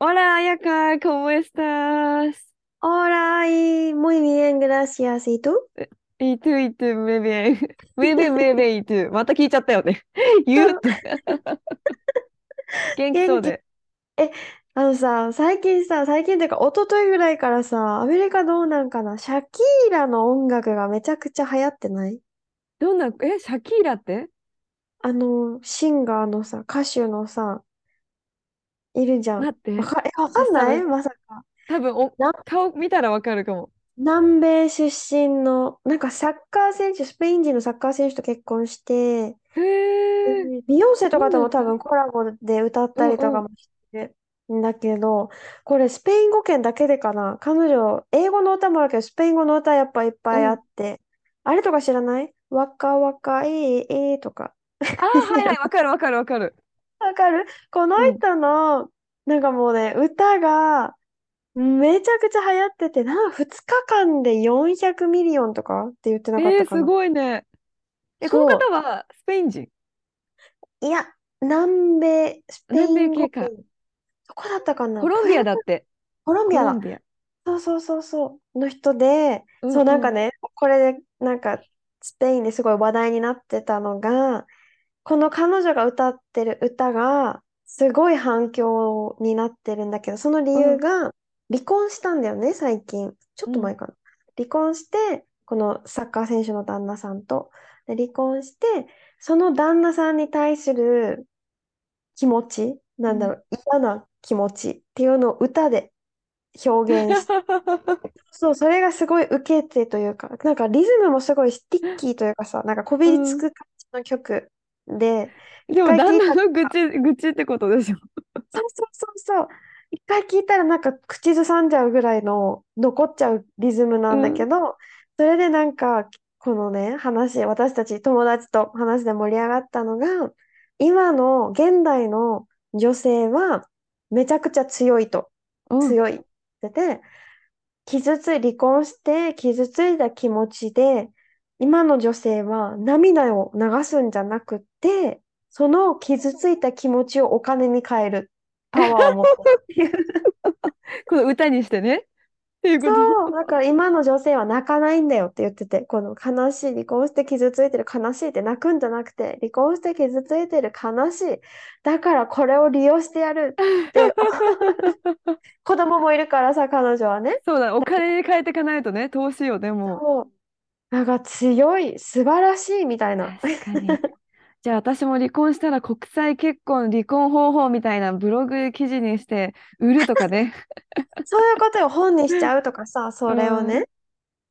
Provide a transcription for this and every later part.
Hola, Ayaka, ¿cómo estás? Hola y muy bien, gracias. ¿Y tú? Y tú, y tú, muy bien. Muy bien, muy bien, y tú? また聞いちゃったよね。言う。元気そうで。あのさ、最近さ、最近っていうか一昨日ぐらいからさ、アメリカどうなんかなシャキーラの音楽がめちゃくちゃ流行ってないどんな、え、シャキーラってあの、シンガーのさ、歌手のさ、いるじゃん。待ってわか、え、わかんない？まさか。多分お、な顔見たらわかるかも。南米出身の、なんかサッカー選手、スペイン人のサッカー選手と結婚して、へえ。でビヨンセとかとも多分コラボで歌ったりとかもしてるんだけど、これスペイン語圏だけでかな？彼女、英語の歌もあるけど、スペイン語の歌やっぱいっぱいあって、あれとか知らない？わかわかいいとか。あー、はいはい、わかるわかるわかる。わかる？この人の、なんかもうね、歌がめちゃくちゃ流行ってて、な、2日間で400 million とかって言ってなかっえー、すたかな。ごいね。え、そうこの方はスペイン人？いや、南米、スペイン南米系かどこだったかな？コロンビアだって。コロンビアだ。コロンビア。そうそうそうそう。の人で、うんそうなんかね、これでなんかスペインですごい話題になってたのが、この彼女が歌ってる歌がすごい反響になってるんだけど、その理由が離婚したんだよね、最近。ちょっと前かな。離婚して、このサッカー選手の旦那さんと。で離婚して、その旦那さんに対する気持ち、なんだろう、嫌な気持ちっていうのを歌で表現して そう、それがすごい受けてというか、なんかリズムもすごい sticky というかさ、なんかこびりつく感じの曲で、でも旦那の愚痴、愚痴ってことでしょ？そうそうそうそう、一回聞いたらなんか口ずさんじゃうぐらいの残っちゃうリズムなんだけど、それでなんかこのね、話、私たち友達と話で盛り上がったのが、今の現代の女性はめちゃくちゃ強いと。うん。強いって言ってて、傷つい、離婚して傷ついた気持ちで、今の女性は涙を流すんじゃなくて、その傷ついた気持ちをお金に変えるパワーを持ってるっていう。この歌にしてね。っていうこと。そう、だから今の女性は泣かないんだよって言ってて、この悲しい、離婚して傷ついてる悲しいって泣くんじゃなくて、離婚して傷ついてる悲しい。だからこれを利用してやるって。子供もいるからさ、彼女はね。そうだ、お金に変えていかないとね、投資よ、でも。なんか強い、素晴らしいみたいな。確かに。じゃあ私も離婚したら国際結婚、離婚方法みたいなブログ記事にして売るとかね。そういうことを本にしちゃうとかさ、それをうんね。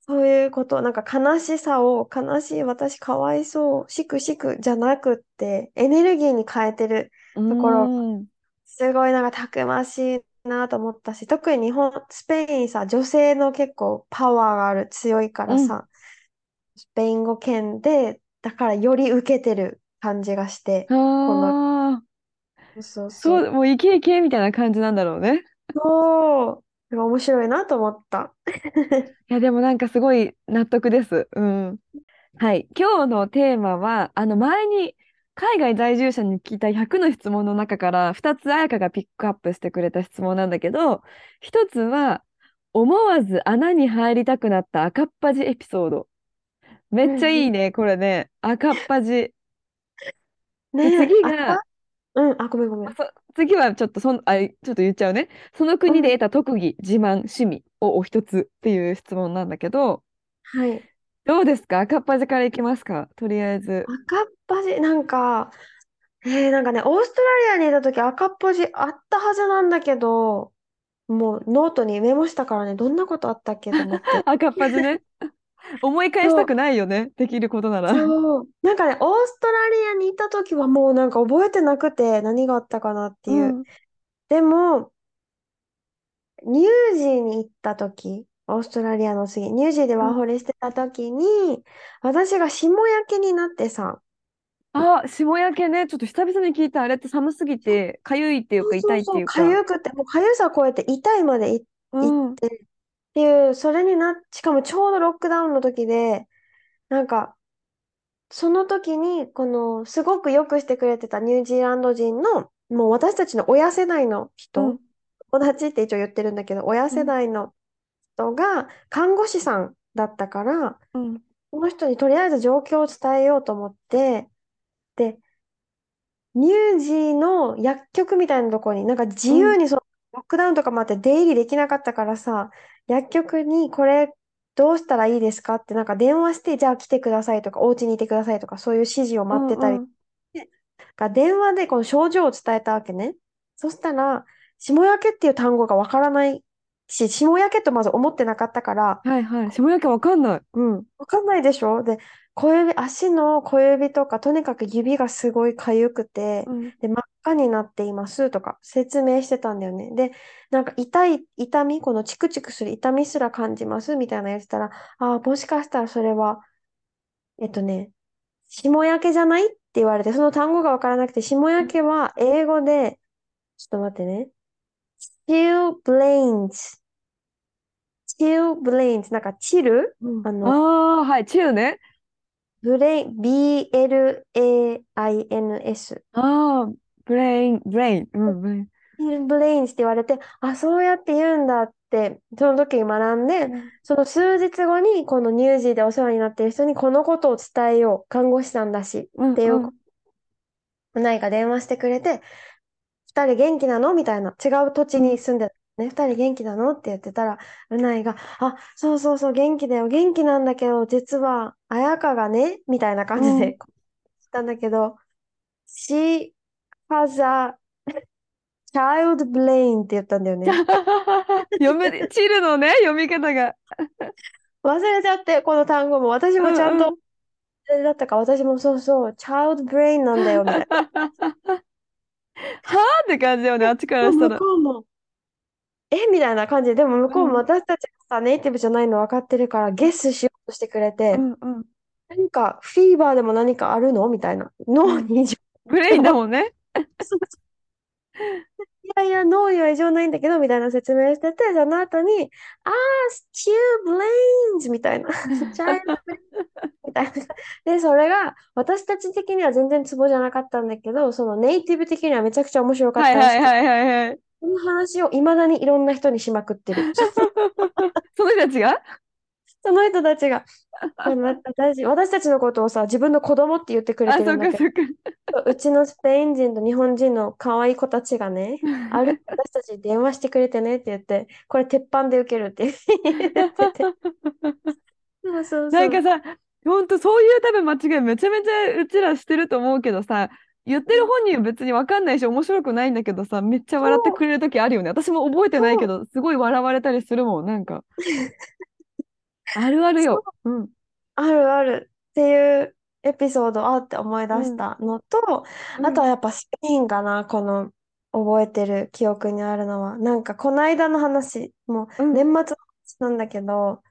そういうこと、なんか悲しさを、悲しい、私かわいそう、しくしくじゃなくって、エネルギーに変えてる。ところすごいなんかたくましいなと思ったし、特に日本、スペインさ、女性の結構パワーがある、強いからさ、スペイン語圏で、だからより受けてる感じがして、ああ、そうそうそ、そうう。もうイケイケみたいな感じなんだろうね。そう。面白いなと思った。いや、でもなんかすごい納得です。うん。はい。今日のテーマは、あの前に海外在住者に聞いた100の質問の中から2つ彩香がピックアップしてくれた質問なんだけど、1つは、思わず穴に入りたくなった赤っ端エピソード。めっちゃいいね、これね。赤っ端。ねで次があうん、あ、ごめんごめん。そ次はちょっとそん、あ、ちょっと言っちゃうね。その国で得た特技、自慢、趣味をお一つっていう質問なんだけど、はい。どうですか？赤っ端からいきますか？とりあえず。赤っ端、なんか、えー、なんかね、オーストラリアにいた時赤っ端あったはずなんだけど、もうノートにメモしたからね、どんなことあったっけと思って。赤っ端ね。思い返したくないよね。できることなら。そう。なんかね、オーストラリアにいた時はもうなんか覚えてなくて何があったかなってういう。ん。でも、ニュージーに行った時、オーストラリアの次、ニュージーでワーホリしてた時に、私が霜焼けになってさ、あ、霜焼けね。ちょっと久々に聞いた。あれって寒すぎて、かゆいっていうか、痛いってそう、いうか。かゆくて、もうかゆさ超えて痛いまでいうん。行ってっていう、それにな、しかもちょうどロックダウンの時で、なんか、その時に、この、すごくよくしてくれてたニュージーランド人の、もう私たちの親世代のう人、ん。友達って一応言ってるんだけど、親世うん。代の人が看護師さんだったから、うん。この人にとりあえず状況を伝えようと思って、で、ニュージーの薬局みたいなところに、なんか自うん。由にそのロックダウンとかもあって出入りできなかったからさ、薬局にこれどうしたらいいですかってなんか電話して、じゃあ来てくださいとか、お家にいてくださいとか、そういう指示をう待ってたりん。うん。して、が電話でこの症状を伝えたわけね。そしたら、霜焼けっていう単語がわからないし、霜焼けとまず思ってなかったから、はいはい。霜焼けわかんない。うん。わかんないでしょ？で、小指、足の小指とか、とにかく指がすごい痒くて、うん。で、真っ赤になっていますとか説明してたんだよね。で、なんか痛い、痛み、このチクチクする痛みすら感じますみたいな言ってたら、ああ、もしかしたらそれは、えっとね、霜焼けじゃないって言われて、その単語がわからなくて、霜焼けは英語で、ちょっと待ってね。chilblains。chilblains。なんか、チル？うん。あの、ああ、はい。チルね。ブレイン、B-L-A-I-N-S。ああ、 blain、blain。うん、 blain。blains って言われて、あ、そうやって言うんだって、その時に学んで、うん。その数日後に、このニュージーでお世話になっている人にこのことを伝えよう。看護師さんだし、うん。っていうう、ないが電話してくれて、二人元気なの？みたいな。違う土地うん。に住んでる。ね、二人元気なの？って言ってたら、うないが、あ、そうそうそう、元気だよ。元気なんだけど、実は、綾香がね、みたいな感じうん。で、したんだけど、she has a child brain って言ったんだよね。読め、チルのね、読み方が。忘れちゃって、この単語も。私うもちゃんと、んうれだったから、私もそうそう、child brain なんだよ、みたいな。はあって感じだよね、あっちからした向ら。こうも、え？みたいな感じで、でも向うこうもん。私たちがさ、ネイティブじゃないの分かってるから、ゲスしようとしてくれうて、んうん。何か fever でも何かあるの？みたいな。うん。脳に brain だもんね。いやいや、脳には異常ないんだけど、みたいな説明してて、その後に、あー、 chilblains みたいな。 chilblains みたいな。で、それが、私たち的には全然ツボじゃなかったんだけど、そのネイティブ的にはめちゃくちゃ面白かっはいたらしくて、はいはいはいはい。この話をいまだにいろんな人にしまくってる。その人たちが？その人たちが、私、私たちのことをさ、自分の子供って言ってくれあ、てるんだけ。ど、うちのスペイン人と日本人の可愛い子たちがね、ある、私たちに電話してくれてねって言って、これ鉄板で受けるって言ってて。そうそう。なんかさ、ほんとそういう多分間違いめちゃめちゃうちらしてると思うけどさ、言ってる本人は別に分かんないし面白くないんだけどさ、めっちゃ笑ってくれる時あるよね。私も覚えてないけど、すごい笑われたりするもん、なんか。あるあるよ。うん。あるあるっていうエピソードあって思い出うん。したのと、うん。あとはやっぱスペインかな、この覚えてる記憶にあるのは。なんかこの間の話、もううん。年末の話なんだけど、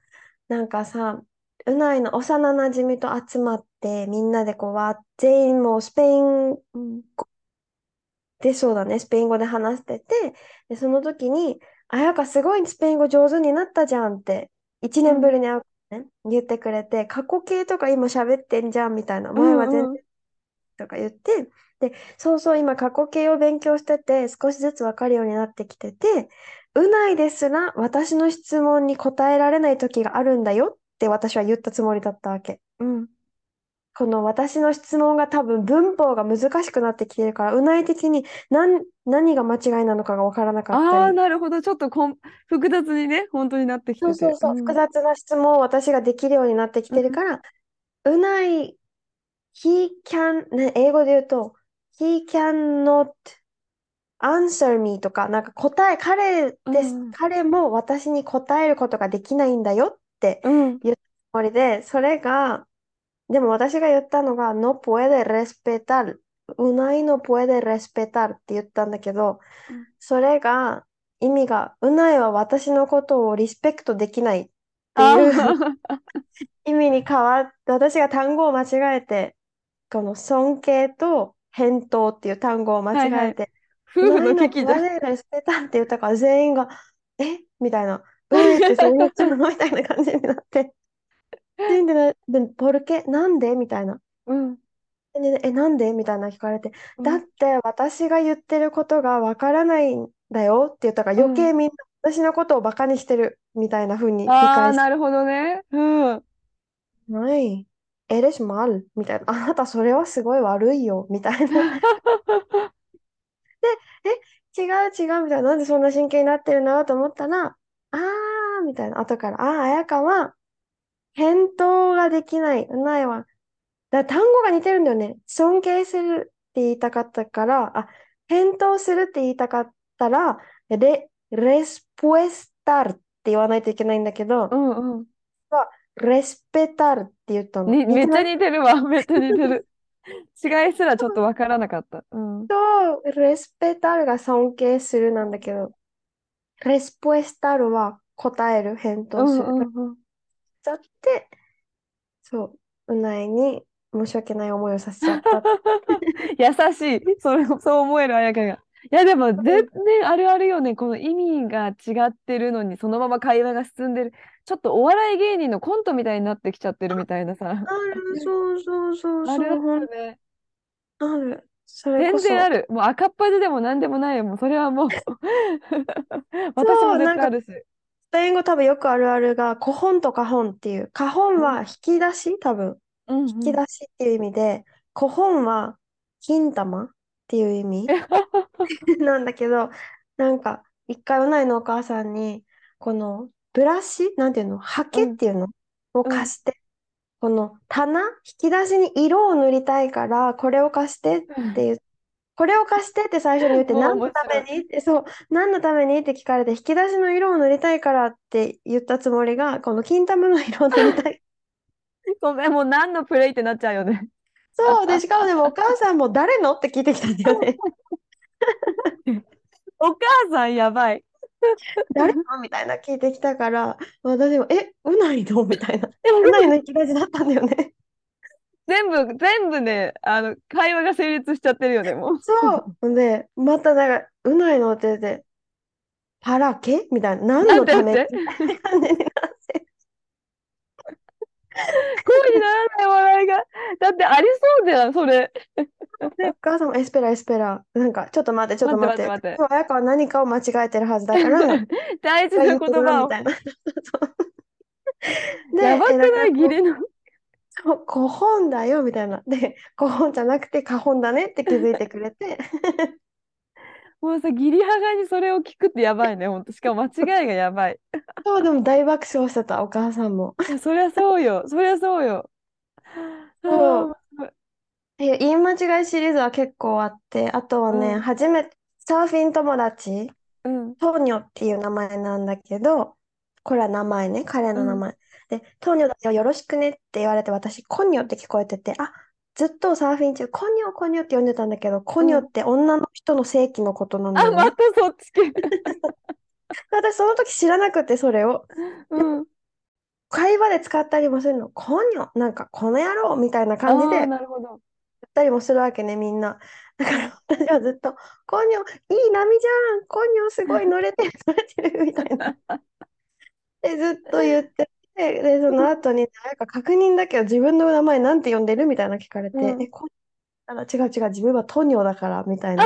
なんかさ、うないの幼なじみと集まってみんなでこうわー、全員もうスペインうん。でそうだね、スペイン語で話してて、で、その時に、あやかすごいスペイン語上手になったじゃんって、1うん。年ぶりに会うね、言ってくれて、過去形とか今喋ってんじゃんみたいな、う前は全然んうん。とか言って、で、そうそう今過去形を勉強してて、少しずつわかるようになってきてて、うないですら私の質問に答えられない時があるんだよって私は言ったつもりだったわけ。うん。この私の質問が多分文法が難しくなってきてるから、うない的に何、何が間違いなのかがわからなかったああ、り、なるほど。ちょっとこん複雑にね、本当になってきてて。そうそうそう、うん。複雑な質問を私ができるようになってきうん。てるから、うない、he can、ね、英語で言うと、he cannot answer me とか、なんか答え、彼うです、ん。彼も私に答えることができないんだよってうん。言ったつもりで、それが、でも私が言ったのが、no puede respetar うないの puede respetar って言ったんだけど、うん。それが意味が、うないは私のことをリスペクトできないってあいうー。意味に変わって、私が単語を間違えて、この尊敬と返答っていう単語を間はいはい。違えて、夫婦のの危機じゃん。puede respetar って言ったから全員が、え？みたいな、えってそう言っちゃうの？みたいな感じになって。で、で、で、ポルケなんで？みたいな。うん。でえ、なんで？みたいな聞かれて、うんだって私が言ってることがわからないんだよって言ったから余計みんな私のことをバカにしてるみたいな風に理ああ、解しなるほどね。うん。ない。エレシマルみたいな。あなたそれはすごい悪いよみたいな。違う違うみたいな。なんでそんな真剣になってるんだろうと思ったら、あーみたいな。後から、あー、綾香は返答ができない。うないは。だ単語が似てるんだよね。尊敬するって言いたかったから、あ、返答するって言いたかったら、レ、レスポエスタルって言わないといけないんだけどう、んうん。レスペタルって言ったの。に、めっちゃ似てるわ。めっちゃ似てる。違いすらちょっとわからなかった。うん。と、レスペタルが尊敬するなんだけど、レスポエスタルは答える、返う答する。んうんうん。だって、そう、うないに申し訳ない思いをさせちゃった。優しい。それ、そう思える綾香が。いや、でも全然あるあるよね。この意味が違ってるのに、そのまま会話が進んでる。ちょっとお笑い芸人のコントみたいになってきちゃってるみたいなさ。ある、そうそうそうあるあそう、ほんるね。ある。それ全こそ。然ある。もう赤っ端でも何でもないよ。もうそれはもう 私も絶対あるし。スペイン語多分よくあるあるが、コホンとカホンっていう。カホンは引き出し？多分。うんうん。引き出しっていう意味で、コホンは金玉っていう意味？なんだけど、なんか、一回うないのお母さんに、このブラシ？なんていうの？ハケっていうの？を貸して、この棚、引き出しに色を塗りたいから、これを貸してっていう。これを貸してって最初に言って、何のために？って、そう、何のために？って聞かれて、引き出しの色を塗りたいからって言ったつもりが、この金玉の色を塗りたい。ごめん、もう何のプレイってなっちゃうよね。そう、で、しかもでもお母さんも誰の？って聞いてきたんだよね。お母さんやばい。誰の？みたいな聞いてきたから、私も、え、うないの？みたいな。うないの引き出しだったんだよね。全部、全部ね、あの、会話が成立しちゃってるよね、もう。そう。で、またなんか、うないのって言って、パラケ？みたいな。何のため？な感じになって。声にならない笑いが。だってありそうじゃん、それ。で、お母さんもエスペラ、エスペラ。なんか、ちょっと待って、ちょっと待って。待って今日綾香は何かを間違えてるはずだから、大事な言葉を。みたいな。そうで、やばくない？義理の。そう、コホンだよ、みたいな。で、コホンじゃなくてカホンだねって気づいてくれて。もうさ、義理母にそれを聞くってやばいね、ほんと。しかも間違いがやばい。そう、でも大爆笑してた、お母さんも。いやそりゃそうよ。そりゃそうよ。そう言い間違いシリーズは結構あって、あとはね、うん初めて、サーフィン友達、うん。トーニョっていう名前なんだけど、これは名前ね、彼の名前。で、トーニョだよ、よろしくねって言われて、私、コニョって聞こえてて、あ、ずっとサーフィン中、コニョ、コニョって呼んでたんだけど、コニョって女の人の性器のことなんだあ、よね。またそっち系。私、その時知らなくて、それを。うん。会話で使ったりもするの。コニョ、なんか、この野郎みたいなあ感じであ、言なるほど。ったりもするわけね、みんな。だから私はずっと、コニョ、いい波じゃん、コニョすごい乗れてる、乗れてる、みたいな。で、ずっと言ってて、で、その後に、なんか確認だけど自分の名前なんて呼んでるみたいな聞かれて、うんえ、コニョ、あら違う違う、自分はトニョだから、みたいな。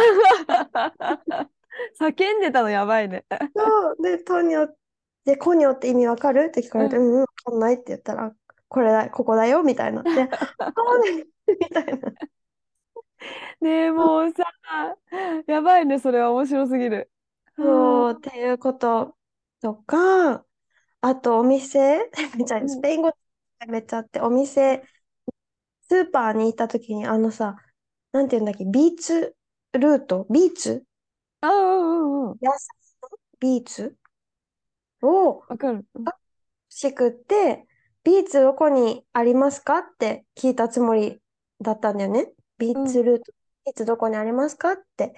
叫んでたのやばいね。そう、で、トニョ、で、コニョって意味わかるって聞かれて、うん、うん、わかんないって言ったら、これだ、ここだよ、みたいな。で、そうね、みたいな。ねえ、もうさ、やばいね、それは面白すぎる。そう、っていうこととか、あとお店、めっちゃうんスペイン語めっちゃあって、お店、スーパーに行った時に、あのさ、なんていうんだっけ、 beetroot、ビーツ？ああ、うんうんうん。野菜の？ビーツ？をわかる。うん欲しくって、ビーツどこにありますかって聞いたつもりだったんだよね。ビーツルート。いつどこにありますかって。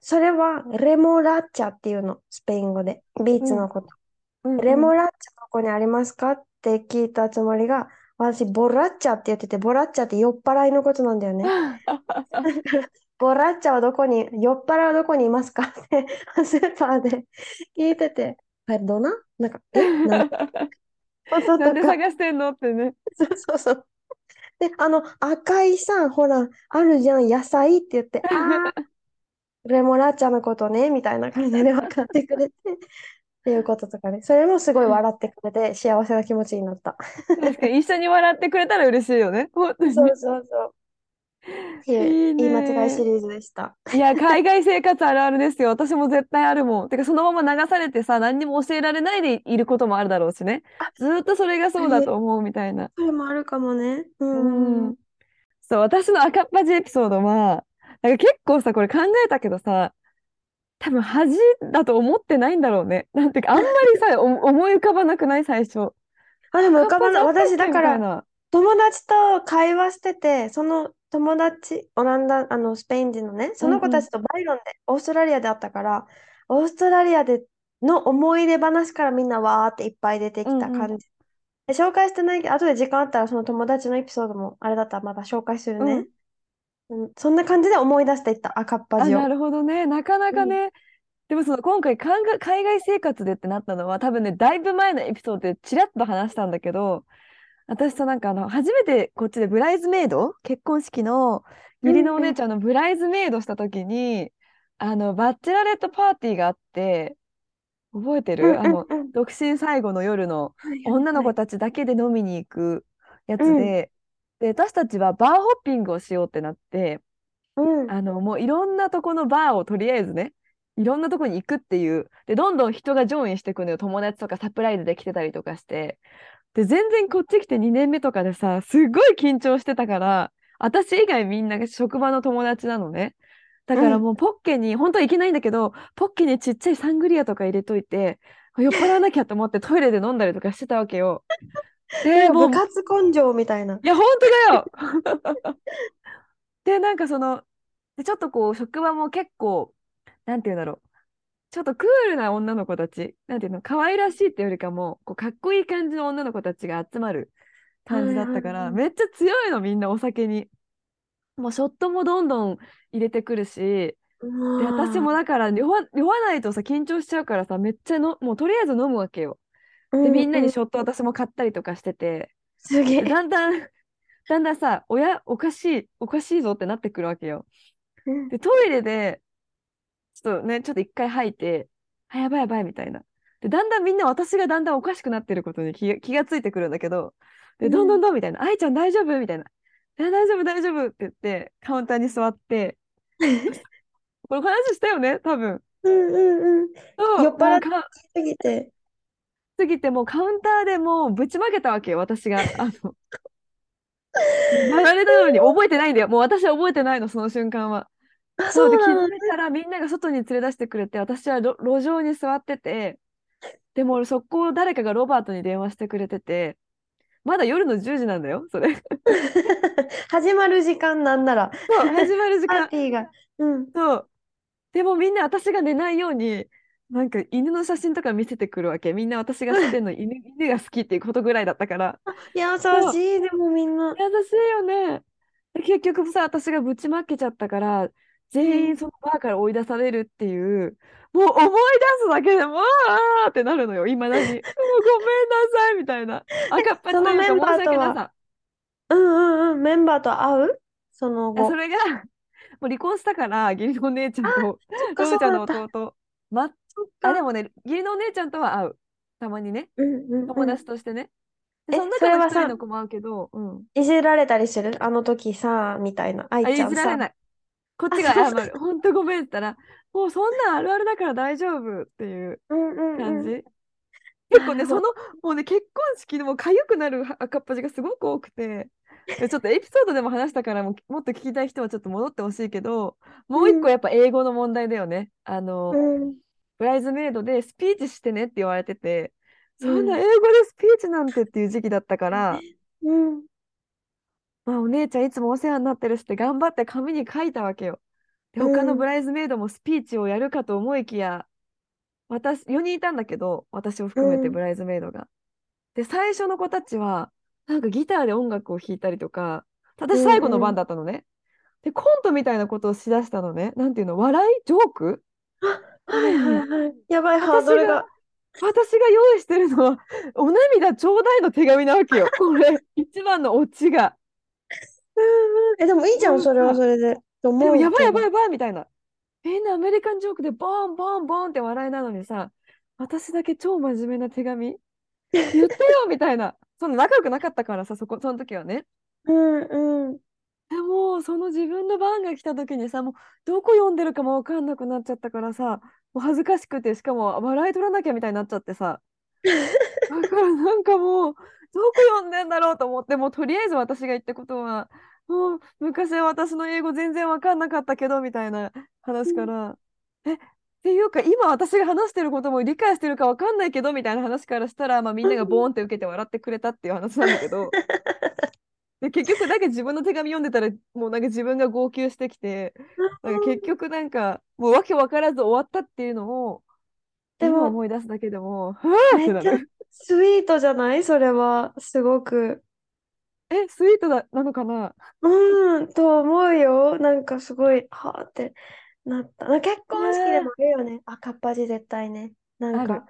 それはレモラッチャっていうの、スペイン語で。ビーチのこと。うんレモラッチャどこにありますか？って聞いたつもりが、私、ボラッチャって言ってて、ボラッチャって酔っ払いのことなんだよね。ボラッチャはどこに、酔っ払いはどこにいますか？って、スーパーで聞いてて、ペドナな？んか、え、なん？ことなんでとか、探してんの？ってね。そうそうそう。で、あの、赤いさ、ほら、あるじゃん、野菜って言って、あー、レモラッチャのことね、みたいな感じで分かってくれて、っていうこととかね。それもすごい笑ってくれて、幸せな気持ちになった。確かに一緒に笑ってくれたら嬉しいよね。本当に。そうそうそう。っていう、いい言い間違ねいシリーズでした。いや、海外生活あるあるですよ。私も絶対あるもん。てか、そのまま流されてさ、何にも教えられないでいることもあるだろうしね。ずーっとそれがそうだと思うみたいな。それもあるかもね。う。うんん。そう、私の赤っ端エピソードは、なんか結構さ、これ考えたけどさ、多分恥だと思ってないんだろうね。なんていうか、あんまりさ、お思い浮かばなくない？最初。あ、でも浮かばない。私、だから、な。友達と会話してて、その友達、オランダ、あの、スペイン人のね、その子たちとバイロンで、オーストラリアで会ったから、オーストラリアでの思い出話からみんなわーっていっぱい出てきたうんうん感じ。で紹介してないけど、後で時間あったらその友達のエピソードもあれだったらまた紹介するね。うん、そんな感じで思い出していった赤っあ、端を。なるほどね。なかなかね。でもその今回海外生活でってなったのは多分ねだいぶ前のエピソードでちらっと話したんだけど私となんかあの初めてこっちでブライズメイド結婚式の義理のお姉ちゃんのブライズメイドした時にあのバッチェラレットパーティーがあって覚えてうんるあのうんうん独身最後の夜の女のはい子たちだけで飲みに行くやつでで私たちはバーホッピングをしようってなって。うんあのもういろんなとこのバーをとりあえずねいろんなとこに行くっていうでどんどん人がジョインしていくのよ友達とかサプライズで来てたりとかしてで全然こっち来て2年目とかでさすごい緊張してたから私以外みんなが職場の友達なのねだからもうポッケに、本当はいけないんだけどポッケにちっちゃいサングリアとか入れといて酔っ払わなきゃと思ってトイレで飲んだりとかしてたわけよ。でもう部活根性みたいな。いや、本当だよで、なんかその、でちょっとこう、職場も結構、なんていうんだろう。ちょっとクールな女の子たち、なんていうの、可愛らしいっていうよりかも、こうかっこいい感じの女の子たちが集まる感じだったから、めっちゃ強いの、みんなお酒に。もうショットもどんどん入れてくるし、で、私もだから酔わ、酔わないとさ、緊張しちゃうからさ、めっちゃの、もうとりあえず飲むわけよ。で、みんなにショット私も買ったりとかしてて、すげえ。だんだん、だんだんさ、親、おかしい、おかしいぞってなってくるわけよ。うんで、トイレで、ちょっとね、ちょっと一回吐いて、あ、やばいやばいみたいな。で、だんだんみんな私がだんだんおかしくなってることに気が、気がついてくるんだけど、で、どんどんどんみたいな、愛ちゃん大丈夫みたいな。え大丈夫大丈夫って言って、カウンターに座って、これ話したよね、多分。うんうんうん。酔っ払ってぎて。すぎてもうカウンターでもうぶちまけたわけよ、私が。あの、やられたのに覚えてないんだよ。もう私は覚えてないの、その瞬間は。あ、そうで気づいたらみんなが外に連れ出してくれて、私は路路上に座ってて、でもそこを誰かがロバートに電話してくれてて、まだ夜の10時なんだよ、それ。始まる時間なんなら、そう、始まる時パー間。ティーが。うん。そう。でもみんな私が寝ないように、なんか犬の写真とか見せてくるわけ。みんな私が知ってるの犬、犬が好きっていうことぐらいだったから。優しい、でもみんな。優しいよね。で結局さ、私がぶちまけちゃったから、全員そのバーから追い出されるっていう、もう思い出すだけでもうあーってなるのよ、いまだに。もうごめんなさいみたいな。赤っ端というかそのメンバーとは申し訳なさ。うんうんうん。メンバーと会う？その後。あそれが、もう離婚したから、義理のお姉ちゃんと、ロブちゃんの弟。ま、そっかあ、でもね、義理のお姉ちゃんとは会う。たまにね、うんうんうん友達としてね。でえその中の一人の子も会うけど、うん。いじられたりする？あの時さ、みたいな？愛あ、いちゃんさ。じられない。こっちが謝る。ほんとごめんって言ったら、もうそんなんあるあるだから大丈夫っていううんうんうん。感じ。結構ね、その、もうね、結婚式でも痒くなる赤っ端がすごく多くて、でちょっとエピソードでも話したからも、もっと聞きたい人はちょっと戻ってほしいけど、もう一個やっぱ英語の問題だよね。あの、うん。ブライズメイドでスピーチしてねって言われてて、そんなうん英語でスピーチなんてっていう時期だったから、うん。まあお姉ちゃんいつもお世話になってるしって頑張って紙に書いたわけよ。で、うん他のブライズメイドもスピーチをやるかと思いきや、私、4人いたんだけど、私を含めてうんブライズメイドが。で、最初の子たちは、なんかギターで音楽を弾いたりとか、私最後の番だったのね。で、コントみたいなことをしだしたのね。なんていうの、笑い？ジョーク？はいはいはい。やばい、ハードルが。私が用意してるのは、お涙ちょうだいの手紙なわけよ。これ、一番のオチが。え、でもいいじゃん、それはそれで。とでも、やばいやばいやばいみたいな。みんなアメリカンジョークでボンボンボンって笑いなのにさ、私だけ超真面目な手紙言ってよみたいな。そんな仲良くなかったからさ、そこ、その時はね。うんうん。でも、その自分の番が来た時にさ、もうどこ読んでるかも分かんなくなっちゃったからさ、もう恥ずかしくて、しかも笑い取らなきゃみたいになっちゃってさ。だからなんかもう、どこ読んでんだろうと思って、もうとりあえず私が言ったことは、もう昔は私の英語全然分かんなかったけど、みたいな話から、え、っていうか今私が話してることも理解してるか分かんないけど、みたいな話からしたら、まあみんながボーンって受けて笑ってくれたっていう話なんだけど、で結局なんか自分の手紙読んでたら、もうなんか自分が号泣してきて、なんか結局なんかもうわけ分からず終わったっていうのを、でも今思い出すだけでも、めっちゃ。スイートじゃない？それは。すごく。え、スイートだ、なのかな？うん、と思うよ。なんかすごい、はあってなった。な結婚式でもあるよね。赤っ端絶対ね。なんか、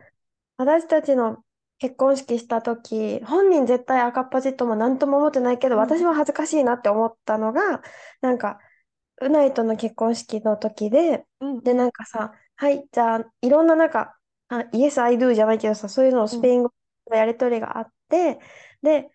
私たちの結婚式した時、本人絶対赤っ端とも何とも思ってないけど、うん私は恥ずかしいなって思ったのが、なんか、うないとの結婚式の時で、うん。で、なんかさ、はい、じゃあ、いろんななんか、あ、Yes, I do じゃないけどさ、そういうのをスペイン語のやりとりがあって、で、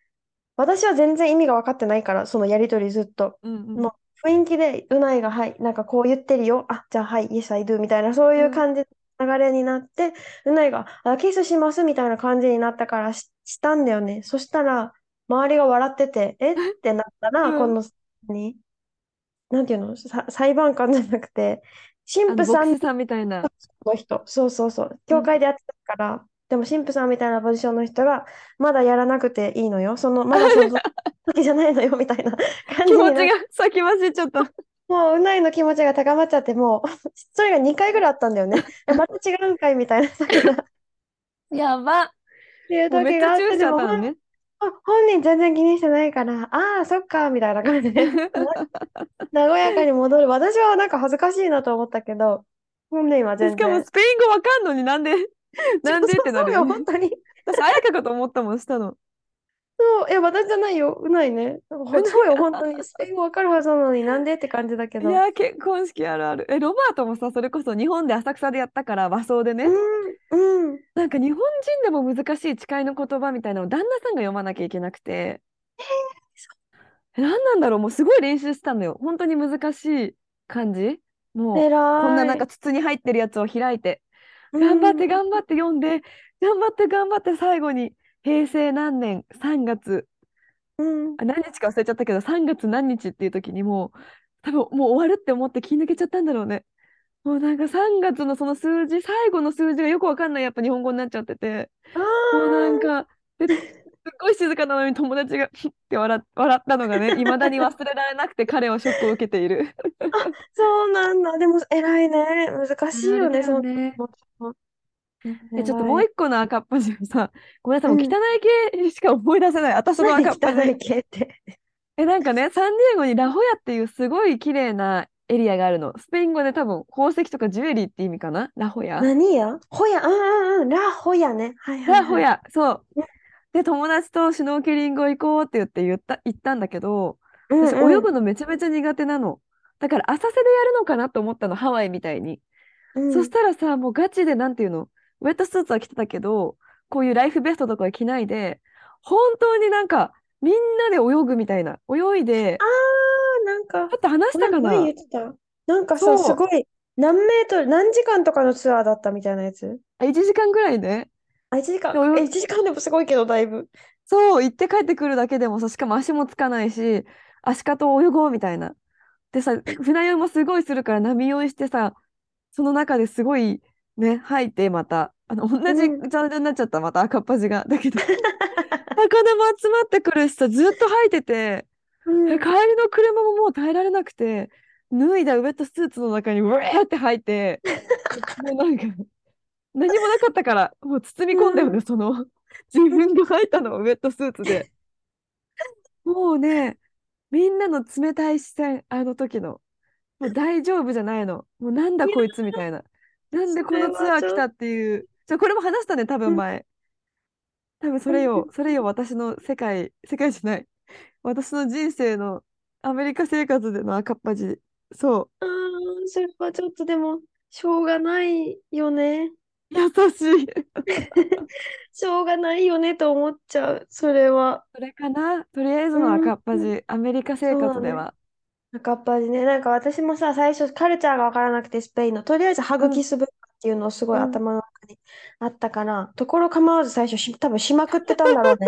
私は全然意味が分かってないから、そのやりとりずっと。うんうんもう雰囲気で、うないが、はい、なんかこう言ってるよ。あ、じゃあ、はい、Yes, I do みたいな、そういう感じの流れになって、うないが、あ、キスしますみたいな感じになったからし、したんだよね。そしたら、周りが笑ってて、え？ってなったら、うん。この、何なんていうの？さ裁判官じゃなくて、神父さんさんみたいな。の人、そうそうそう、教会でやってたから、でも神父さんみたいなポジションの人が、まだやらなくていいのよ、その、まだその時じゃないのよ、みたいな感じ気持ちが先走っちゃった。もう、うないの気持ちが高まっちゃって、もう、それが2回ぐらいあったんだよね。え また違うんかいみたいな やば。ていう時があって、でも、ほね。あ本人全然気にしてないから、ああ、そっか、みたいな感じで、な和やかに戻る。私はなんか恥ずかしいなと思ったけど、本人は全しかも然。スペイン語わかんのになんで、なんでってなるよそうよ、ね。本当に。私、綾香かと思ったもん、したの。そう、いや、私じゃないよ、うないね。ほそうよ、本当に。スペイン語わかるはずなのになんでって感じだけど。いや、結婚式あるある。え、ロバートもさ、それこそ日本で浅草でやったから和装でね。うん、うん。なんか日本人でも難しい誓いの言葉みたいなのを旦那さんが読まなきゃいけなくて。え何なんだろうもうすごい練習したのよ。本当に難しい感じもう。こんななんか筒に入ってるやつを開いて、頑張って頑張って読んで、頑張って頑張って最後に、平成何年？3月、うん。あ何日か忘れちゃったけど、3月何日っていう時にもう、多分もう終わるって思って気抜けちゃったんだろうね。もうなんか3月のその数字、最後の数字がよくわかんないやっぱ日本語になっちゃってて、あもうなんーか、ですっごい静かなのに友達がふ って笑っ、笑ったのがね、いまだに忘れられなくて彼はショックを受けている。そうなんだ。でも、偉いね。難しいよね、あれだそのよね。の。え、ちょっともう。一個の赤っ端をさ、ごめんなさい。汚い系しか思い出せない。私の何赤っ端。汚い系って。え、なんかね、サンディエゴにラホヤっていうすごい綺麗なエリアがあるの。スペイン語で多分宝石とかジュエリーって意味かな？ラホヤ何やホヤ、うんうんうん。ラホヤね。はいはいはい。ラホヤ、そううん。で、友達とシュノーケリング行こうって言って言った、言ったんだけど、私うんうん。泳ぐのめちゃめちゃ苦手なの。だから浅瀬でやるのかなと思ったの、ハワイみたいに。うん。そしたらさ、もうガチでなんていうの、ウェットスーツは着てたけど、こういうライフベストとかは着ないで、本当になんかみんなで泳ぐみたいな。泳いで、あー、なんか、ちょっと話したかな？前言ってた。なんかさ、そうすごい、何メートル、何時間とかのツアーだったみたいなやつ？あ ?1 時間ぐらいね。あ、1時間。で泳え、1時間でもすごいけど、だいぶ。そう、行って帰ってくるだけでもさ、しかも足もつかないし、足かと泳ごうみたいな。でさ、船酔いもすごいするから波酔いしてさ、その中ですごいね、吐いてまた、あの、同じうん。ジャンルになっちゃった、また赤っ端が。だけど、魚も集まってくるしさ、ずっと吐いてて、うん。え帰りの車ももう耐えられなくて、脱いだウェットスーツの中にうわーって入って、もうなんか、何もなかったから、もう包み込んだよね、その、自分が入ったのはウェットスーツで。もうね、みんなの冷たい視線、あの時の。もう大丈夫じゃないの。もうなんだこいつみたいな。なんでこのツアー来たっていう。じゃこれも話したね、多分前。多分それよ、それよ、私の世界、世界じゃない。私の人生のアメリカ生活での赤っ端。そあーそれはちょっとでも、しょうがないよね。う。優しい。しょうがないよねと思っちゃう。それは。それかな？とりあえずの赤っ端。アメリカ生活では。赤っ端ね。なんか私もさ、最初カルチャーがわからなくてスペインの、とりあえずハグキス文化っていうのをすごいうん頭の中にあったから、ところ構わず最初し、多分しまくってたんだろうね。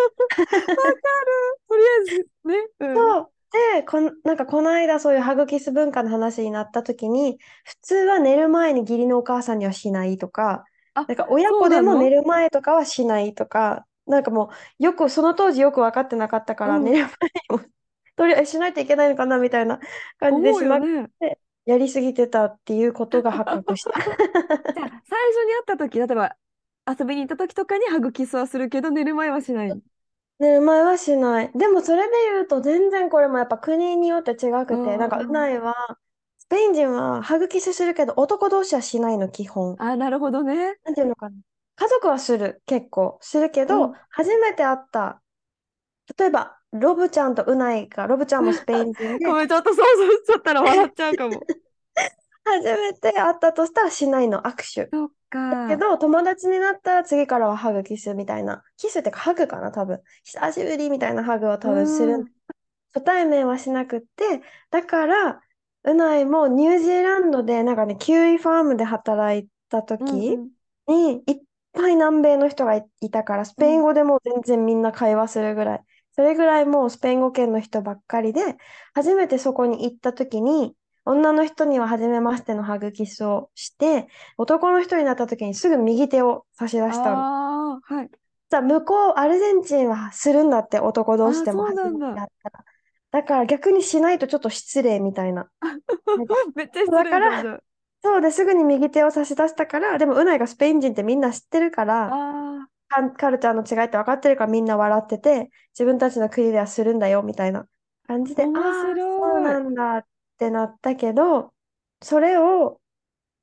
とりあえずね。うんそう。で、こん、なんかこの間そういうハグキス文化の話になった時に、普通は寝る前に義理のお母さんにはしないとか、あ、なんか親そうなの？子でも寝る前とかはしないとか、なんかもうよくその当時よく分かってなかったから、うん寝る前にもとりあえずしないといけないのかなみたいな感じで思うしまよね。やりすぎてたっていうことが発覚した。じゃあ、最初に会った時、例えば遊びに行った時とかにハグキスはするけど、寝る前はしない。寝る前はしない。でもそれで言うと全然これもやっぱ国によって違くて、なんかうないは、スペイン人はハグキスするけど男同士はしないの基本。あ、なるほどね。なんていうのかな。家族はする、結構。するけど、うん初めて会った、例えば、ロブちゃんとうないが、ロブちゃんもスペイン人で、ごめん、ちょっと想像しちゃったら笑っちゃうかも。初めて会ったとしたらしないの、握手。そっか。けど、友達になったら次からはハグ、キスみたいな。キスってかハグかな、多分。久しぶりみたいなハグを多分するうん。初対面はしなくって、だから、うないもニュージーランドで、なんかね、キウイファームで働いたうん時うんに、いっぱい南米の人がい、いたから、スペイン語でもう全然みんな会話するぐらい。それぐらいもうスペイン語圏の人ばっかりで、初めてそこに行った時に、女の人には初めましてのハグキスをして、男の人になった時にすぐ右手を差し出したの。はい。さあ、向こう、アルゼンチンはするんだって、男同士でもあーそうなんだ初めて会ったら。だから逆にしないとちょっと失礼みたいな。めっちゃ失礼じゃんじゃん。そうですぐに右手を差し出したから、でもうないがスペイン人ってみんな知ってるから、あカルチャーの違いって分かってるからみんな笑ってて、自分たちの国ではするんだよみたいな感じで、あ面あ、そうなんだってなったけど、それを、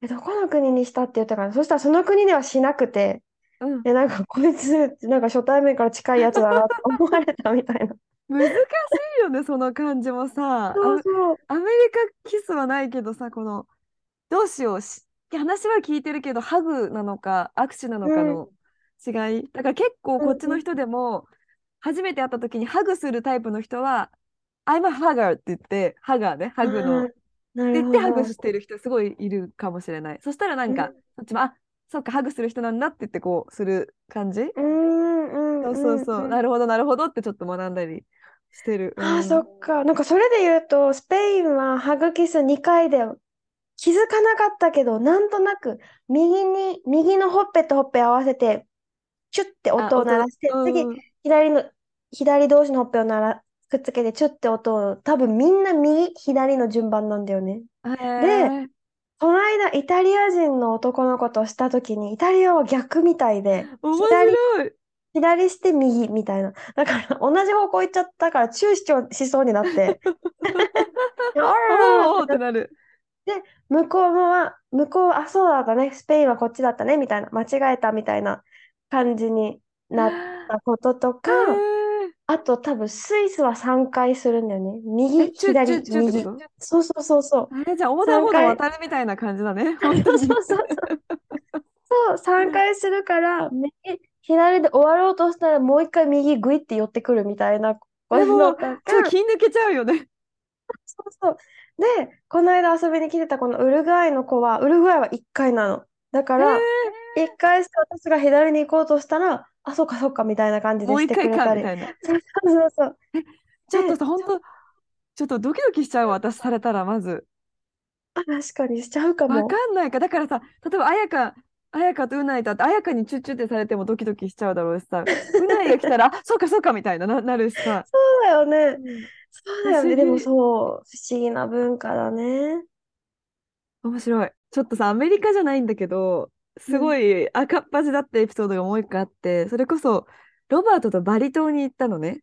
え、どこの国にしたって言ったかな。そしたらその国ではしなくて、あ、うん。え、なんかこいつ、なんか初対面から近いやつだなって思われたみたいな。難しいよね、その感じもさ。あそうそう。アメリカキスはないけどさ、この、どうしようし、話は聞いてるけど、ハグなのか、握手なのかの違い。だから結構こっちの人でも、初めて会った時にハグするタイプの人は、I'm a hugger って言って、ハガーね、ハグあの。って言ってハグど。してる人すごいいるかもしれない。そしたらなんか、うんそっちも、あ、そっか、ハグする人なんだって言ってこうする感じ？うーん、うん、そうそうそうう。ん。なるほど、なるほどってちょっと学んだりしてる。ああ、うんそっか。なんかそれで言うと、スペインはハグキス2回で気づかなかったけど、なんとなく右に、右のほっぺとほっぺ合わせて、チュッてあ音を鳴らして、次、うん左の、左同士のほっぺをなら、くっつけて、チュッて音を、多分みんな右、左の順番なんだよね。へーこの間、イタリア人の男の子としたときに、イタリアは逆みたいで、面左、白い。左して右みたいな。だから、同じ方向行っちゃったから、チューししそうになって、あらおーってなる。向こうもは、向こうは、あ、そうだったね、スペインはこっちだったね、みたいな、間違えたみたいな感じになったこととか、あと多分スイスは3回するんだよね。右、えチュッチュ左、ッチュッって右。ことそうそうそうそう。あれじゃあ横断歩道渡るみたいな感じだね。そう本当に。そうそうそう。そう、3回するから、右、左で終わろうとしたらもう一回右グイって寄ってくるみたいなことでもちょっと気抜けちゃうよね。そうそう。で、この間遊びに来てたこのウルグアイの子は、ウルグアイは1回なの。だから、1回して私が左に行こうとしたら、あ、そっかそっかみたいな感じでしてもう一回くれたり。かみたいな。そうそうそう。ちょっとでさ、本当ちょっとドキドキしちゃうわ、私されたらまず。あ、確かにしちゃうかわも。かんないか。だからさ、例えば、あやか、あやかとうないとあって、あやかにチュッチュってされてもドキドキしちゃうだろうしさ、うないが来たら、あ、そうかそうかみたいな、な、なるしさ。そうだよね。うんそうだよね。でもそう、不思議な文化だね。面白い。ちょっとさ、アメリカじゃないんだけど、すごい赤っ恥だったエピソードがもう一個あって、それこそ、ロバートとバリ島に行ったのね。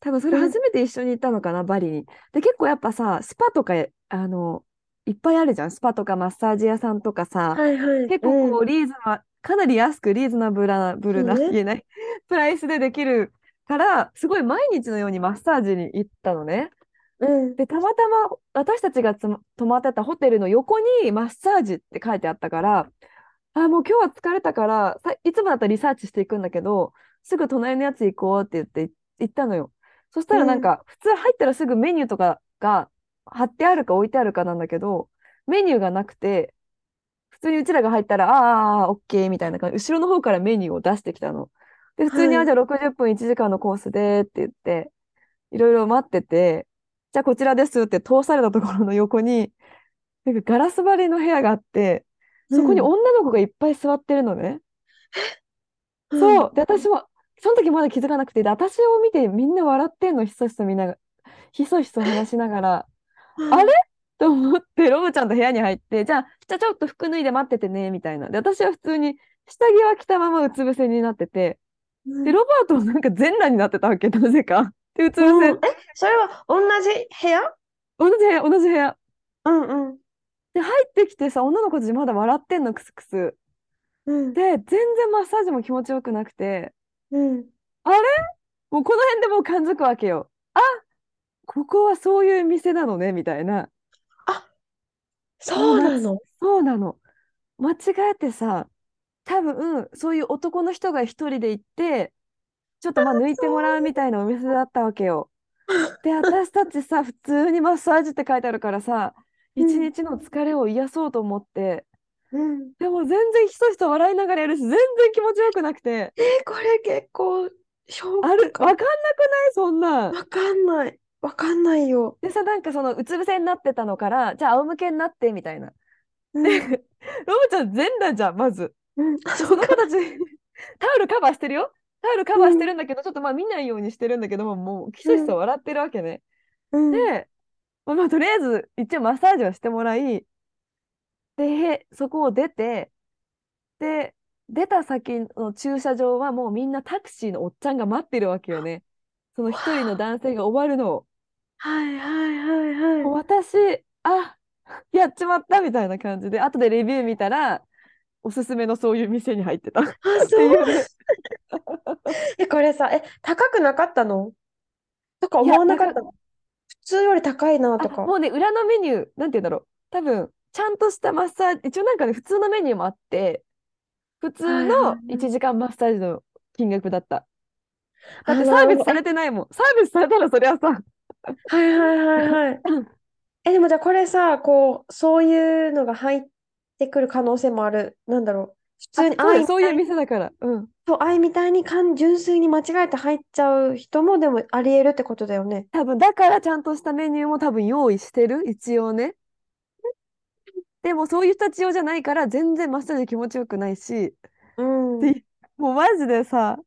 多分それうん初めて一緒に行ったのかな、バリに。で、結構やっぱさ、スパとか、あの、いっぱいあるじゃん。スパとかマッサージ屋さんとかさ、はいはい。結構こうう、リーズナ、かなり安くリーズナブルな、ブルな、言えない、price でできるから、すごい毎日のようにマッサージに行ったのね。ん。うん。で、たまたま私たちがつま泊まってたホテルの横にマッサージって書いてあったから、あ、もう今日は疲れたから、さ、いつもだったらリサーチしていくんだけど、すぐ隣のやつ行こうって言って行ったのよ。そしたらなんか、普通入ったらすぐメニューとかが貼ってあるか置いてあるかなんだけど、メニューがなくて、普通にうちらが入ったら、ああ、オッケーみたいな感じ、後ろの方からメニューを出してきたの。で、普通に、はいあ、じゃあ60分1時間のコースでって言って、いろいろ待ってて、じゃあこちらですって通されたところの横に、なんかガラス張りの部屋があって、そこにうん女の子がいっぱい座ってるのね。うんそう。で、私も、その時まだ気づかなくて、で、私を見てみんな笑ってんの、ひそひそ見ながら、ひそひそ話しながら、うんあれ？と思って、ロブちゃんと部屋に入って、じゃあ、じゃあちょっと服脱いで待っててね、みたいな。で、私は普通に下着は着たままうつ伏せになってて、うんで、ロバートはなんか全裸になってたわけ、なぜか。で、うつ伏せ、うんえ、それは同じ部屋？同じ部屋、同じ部屋。うんうん。で、入ってきてさ、女の子たちまだ笑ってんの、クスクス。うん。で、全然マッサージも気持ちよくなくて、うん。もうこの辺でもう感づくわけよ。あ、ここはそういう店なのね、みたいな。そうなの？そうなの。間違えてさ、多分、そういう男の人が一人で行って、ちょっとまあ抜いてもらうみたいなお店だったわけよ。で、私たちさ、普通にマッサージって書いてあるからさ、うん一日の疲れを癒そうと思って、うん。でも全然ひそひそ笑いながらやるし、全然気持ちよくなくて、え、これ結構、ある、ックか。わかんなくない？そんなん。わかんない。わかんないよ。でさ、なんかそのうつ伏せになってたのから、じゃあ仰向けになってみたいな。うん。で、ロブちゃん全裸じゃん、まず。うん。でその子たち、タオルカバーしてるよ。タオルカバーしてるんだけど、ちょっとまあ見ないようにしてるんだけども、もうひそひそ笑ってるわけね。うん。で、まあ、まあとりあえず一応マッサージはしてもらい、で、そこを出て、で、出た先の駐車場はもうみんなタクシーのおっちゃんが待ってるわけよね。その一人の男性が終わるのを。はいはいはいはい。私、あ、やっちまったみたいな感じで、後でレビュー見たら、おすすめのそういう店に入ってたっあ、てそいう。え、これさ、え、高くなかったの？とか思わなかった？の普通より高いなとか。あもうね、裏のメニュー、なんて言うんだろう。多分、ちゃんとしたマッサージ、一応なんかね、普通のメニューもあって、普通のはい1時間マッサージの金額だった。だあってサービスされてないもん。サービスされたらそりゃさ、はいはいはいはい。え、でもじゃあこれさ、こう、そういうのが入ってくる可能性もある。なんだろう。普通にあそうよ愛そういう店だから。うん。そう愛みたいにかん純粋に間違えて入っちゃう人もでもありえるってことだよね。多分、だからちゃんとしたメニューも多分用意してる、一応ね。でもそういう人たち用じゃないから全然マッサージ気持ちよくないし、うん。でもうマジでさ、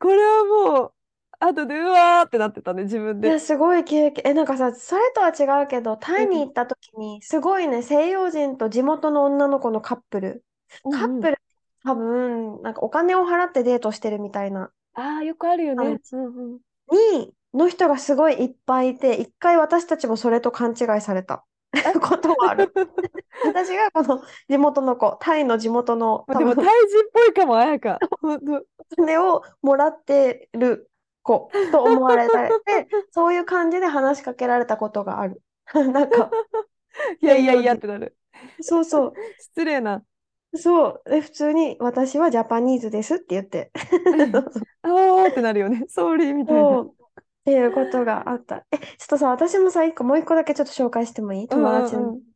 これはもう、後でうわーってなってたね、自分で。いや、すごい経験。え、なんかさ、それとは違うけど、タイに行った時に、すごいね、西洋人と地元の女の子のカップル。うんうんカップル、多分、なんかお金を払ってデートしてるみたいな。ああ、よくあるよね。はいうんうん。に、の人がすごいいっぱいいて、一回私たちもそれと勘違いされた ことはある。私がこの地元の子、タイの地元の多でも、タ分イ人っぽいかも、綾香。ほんと。お金をもらってる子と思われたりで、そういう感じで話しかけられたことがある。なんか、いやいやいやってなる。そうそう。失礼な。そう。で、普通に私はジャパニーズですって言って。あーってなるよね。ソーリーみたいな。そう。っていうことがあった。え、ちょっとさ、私もさ、一個、もう一個だけちょっと紹介してもいい？友達の。うんうんうん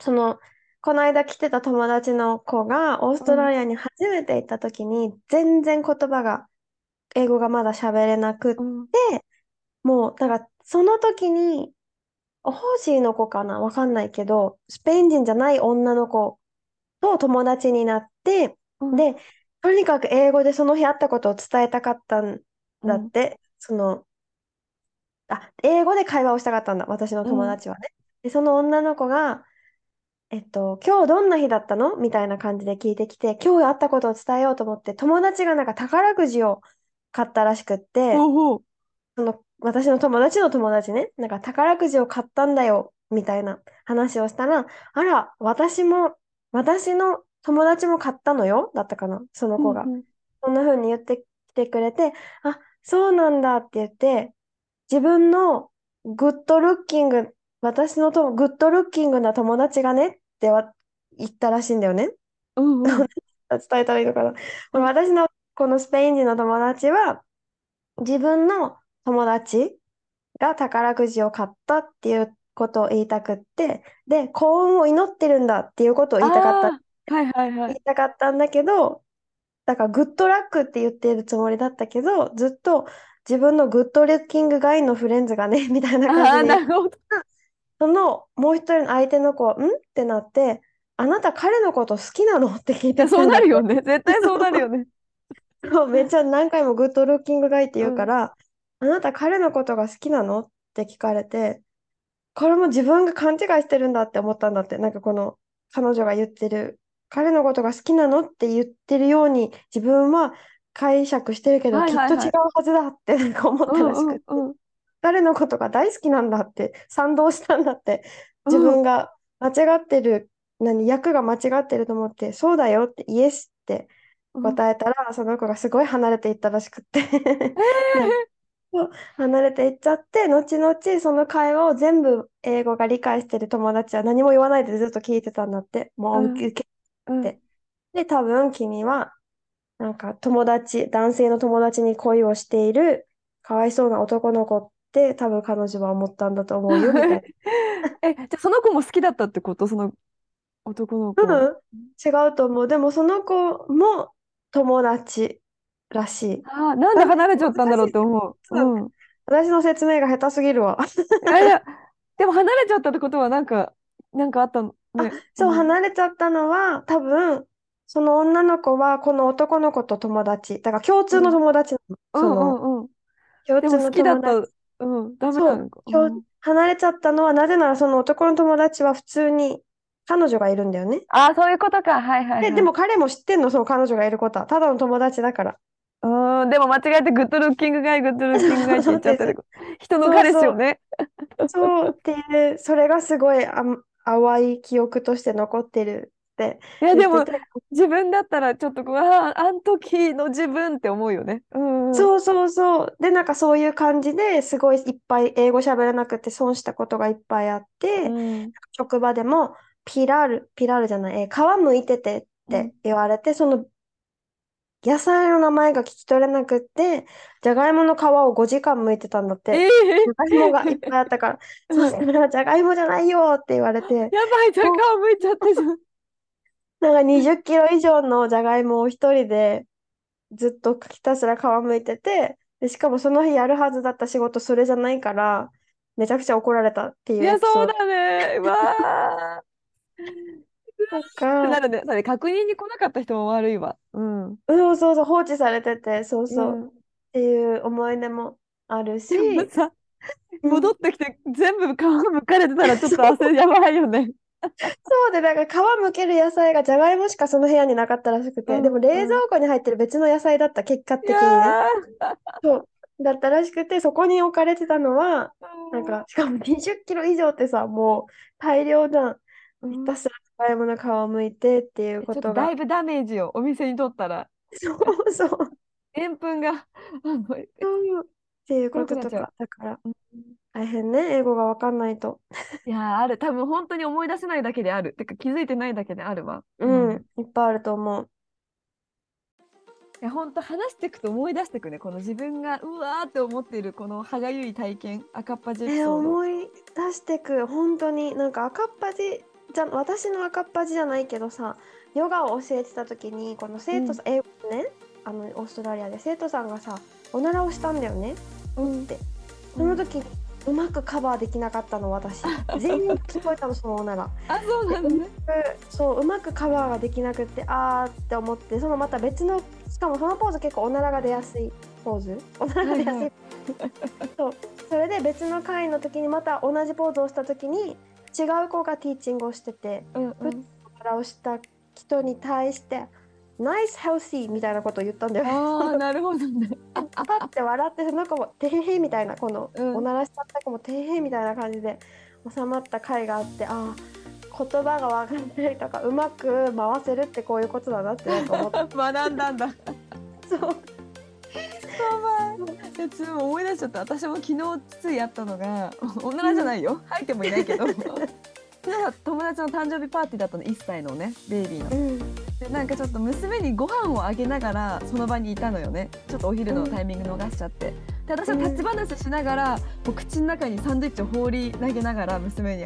その、この間来てた友達の子がオーストラリアに初めて行った時に、全然言葉が、英語がまだ喋れなくって、うん。もう、だから、その時に、ホーシーの子かな？わかんないけど、スペイン人じゃない女の子と友達になって、うん。で、とにかく英語でその日あったことを伝えたかったんだって、その、あ、英語で会話をしたかったんだ、私の友達はね。で、その女の子が、えっと、今日どんな日だったの？みたいな感じで聞いてきて、今日あったことを伝えようと思って、友達がなんか宝くじを買ったらしくって、ほうほう。その私の友達の友達ね、なんか宝くじを買ったんだよ、みたいな話をしたら、あら、私も、私の友達も買ったのよ、だったかな、その子が。うんうんそんな風に言ってきてくれて、あ、そうなんだって言って、自分のグッドルッキング、私のとグッドルッキングな友達がねってわ言ったらしいんだよね。うんうん。伝えたらいいのかな。これ私のこのスペイン人の友達は、自分の友達が宝くじを買ったっていうことを言いたくって、で、幸運を祈ってるんだっていうことを言いたかった。はいはいはい。言いたかったんだけど、だから good luck って言ってるつもりだったけど、ずっと自分の good looking guy の friends がね、みたいな感じで、なるほど。そのもう一人の相手の子は、ん？ってなって、あなた彼のこと好きなの？って聞いいや、そう。なるよね。絶対そうなるよね。そうめっちゃ何回も good looking guy って言うから、あなた彼のことが好きなの？って聞かれて、これも自分が勘違いしてるんだって思ったんだって。なんかこの彼女が言ってる、彼のことが好きなのって言ってるように自分は解釈してるけど、はいはいはいきっと違うはずだってなんか思ったうんらしくて、うんうん。彼のことが大好きなんだって賛同したんだって。自分が間違ってる、何、役が間違ってると思って、そうだよって、イエスってうん答えたら、その子がすごい離れていったらしくって。離れていっちゃって、後々その会話を全部英語が理解してる友達は何も言わないでずっと聞いてたんだって。もううん。受けうん。でで、多分君は、なんか友達、男性の友達に恋をしているかわいそうな男の子って多分彼女は思ったんだと思うよ、みたいな。え、じゃあその子も好きだったってこと？その男の子。うん、違うと思う。でもその子も友達らしい。ああ、なんで離れちゃったんだろうって思う。そううん。私の説明が下手すぎるわ。いやいや、でも離れちゃったってことはなんか、なんかあったの？ね。そう、ん離れちゃったのは、多分、その女の子はこの男の子と友達。だから共通の友達なの。うそのんうんうん。でも共通の好きだった友達。。うん、ダメそうなのか。今日うん離れちゃったのは、なぜならその男の友達は普通に彼女がいるんだよね。ああ、そういうことか。はいはいはで、い。でも彼も知ってんの、その彼女がいることは。ただの友達だから。うーん、でも間違えて good looking guy、good looking guy って言っちゃってる。人の彼氏をね。そうっていう、それがすごいあ淡い記憶として残ってるっていや、でも。自分だったらちょっとこう、ああ、あん時の自分って思うよね。うんうん。そうそうそう。で、なんかそういう感じですごいいっぱい英語喋らなくて損したことがいっぱいあって、うん。職場でもピラール、ピラールじゃない、えー皮むいててっうんて言われて、その野菜の名前が聞き取れなくって、じゃがいもの皮を5時間剥いてたんだって。ええじゃがいもがいっぱいあったから、そしたら、じゃがいもじゃないよって言われて、やばい、じゃあ顔向いちゃったじゃん。なんか20キロ以上のじゃがいもを一人でずっとひたすら皮むいてて、で、しかもその日やるはずだった仕事それじゃないから、めちゃくちゃ怒られたっていういや、エピソードそうだね。うわあ。とってか、なるね。それ確認に来なかった人も悪いわ。うん。そうそうそう、放置されてて、そうそう、うんっていう思い出もあるし、でもさ、うん戻ってきて全部皮むかれてたらちょっと 焦りやばいよね。そうで、なんか皮むける野菜がじゃがいもしかその部屋になかったらしくて、うんでも冷蔵庫に入ってる別の野菜だった、結果い的にね。やそう。だったらしくて、そこに置かれてたのは、ーなんか、しかも20キロ以上ってさ、もう大量じゃん。うんひたすらじゃがいもの皮を剥いてっていうちょっことだいぶダメージをお店にとったら、そうそう。でんぷんが、あの、そうっていうこととか。だからうん、大変ね、英語がわかんないと。いやー、ある。多分本当に思い出せないだけである。てか気づいてないだけであるわ。ううんん、いっぱいあると思う。いや、本当話していくと思い出していくね。この自分がうわーって思っているこの歯がゆい体験、赤っ端エピえーソード。思い出してく、本当に、なんか赤っ端じゃ、私の赤っ端じゃないけどさ、ヨガを教えてた時に、この生徒さん、英語ね、あの、オーストラリアで生徒さんがさ、おならをしたんだよね。うん。って。その時にうまくカバーできなかったの私。全員聞こえたのそのおなら。あ、そうなのね。そううまくカバーができなくってあーって思ってそのまた別のしかもそのポーズ結構おならが出やすいポーズ？おならが出やすい、はいはい。そう。それで別の回の時にまた同じポーズをした時に違う子がティーチングをしてて、うんうん腹をした人に対して、ナイスヘルシーみたいなことを言ったんだよね。ああ、なるほどね。パッて笑ってその子も「てへへ」みたいなこの、うんおならしちゃった子も「てへへ」みたいな感じで収まった回があってああ言葉が分かんないとかうまく回せるってこういうことだなってなんか思った 学んだんだ。そうやばい。いや、ちょっと思い出しちゃった。私も昨日ついやったのが、女じゃないよ。入ってもいないけど。友達の誕生日パーティーだったの、1歳のね、ベイビーの。うんで、なんかちょっと娘にご飯をあげながら、その場にいたのよね。ちょっとお昼のタイミング逃しちゃって。で、私は立ち話しながら、もう口の中にサンドイッチを放り投げながら、娘に。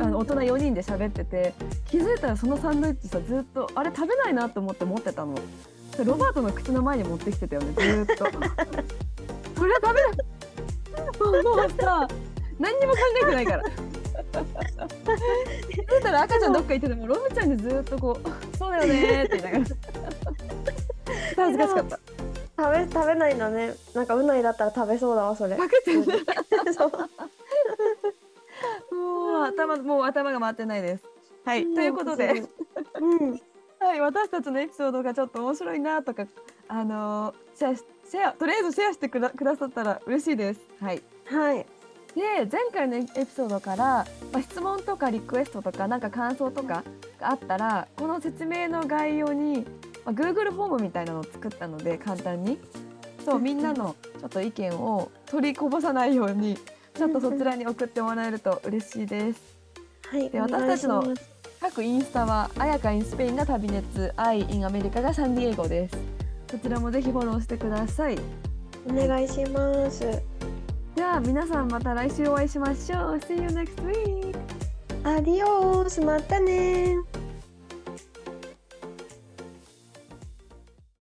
あの大人4人で喋ってて気づいたらそのサンドイッチさずっとあれ食べないなと思って持ってたのロバートの口の前に持ってきてたよねずーっと。それは食べないもうもうさ何にも考えてないから。気づいたら赤ちゃんどっか行っててもロブちゃんにずーっとこう「そうだよね」って言いながら。恥ずかしかった。食べ食べないのね。なんかうないだったら食べそうだわそれ。バケてる。ね そう。もう頭もう頭が回ってないです。はいということで。うんはい、私たちのエピソードがちょっと面白いなとか、あのーシェアし、シェア、とりあえずシェアしてくだくださったら嬉しいです。はい。はいで、前回のエピソードから、まあ、質問とかリクエストとか、なんか感想とかがあったら、この説明の概要に、まあ、Google フォームみたいなのを作ったので、簡単に。そう、みんなのちょっと意見を取りこぼさないように、ちょっとそちらに送ってもらえると嬉しいです。はいで私たちの各インスタは、あやかインスペインが旅熱、アイインアメリカがサンディエゴです。こちらもぜひフォローしてください。お願いしますじゃあ皆さんまた来週お会いしましょう。See you next week! アディオースまたねー